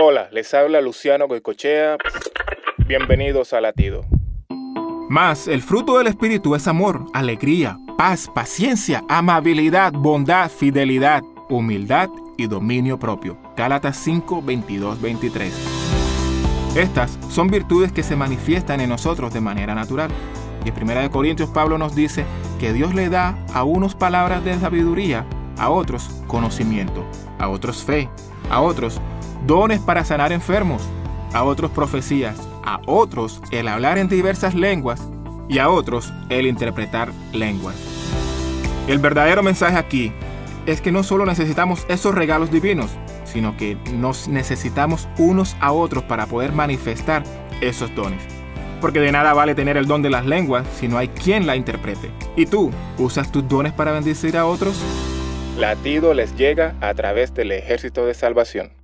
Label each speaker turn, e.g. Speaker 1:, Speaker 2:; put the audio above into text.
Speaker 1: Hola, les habla Luciano Goicochea. Bienvenidos a Latido.
Speaker 2: Más, el fruto del Espíritu es amor, alegría, paz, paciencia, amabilidad, bondad, fidelidad, humildad y dominio propio. Gálatas 5, 22, 23. Estas son virtudes que se manifiestan en nosotros de manera natural. Y en 1 Corintios Pablo nos dice que Dios le da a unos palabras de sabiduría, a otros conocimiento, a otros fe, a otros dones para sanar enfermos, a otros profecías, a otros el hablar en diversas lenguas y a otros el interpretar lenguas. El verdadero mensaje aquí es que no solo necesitamos esos regalos divinos, sino que nos necesitamos unos a otros para poder manifestar esos dones. Porque de nada vale tener el don de las lenguas si no hay quien la interprete. ¿Y tú usas tus dones para bendecir a otros?
Speaker 1: Latido les llega a través del ejército de salvación.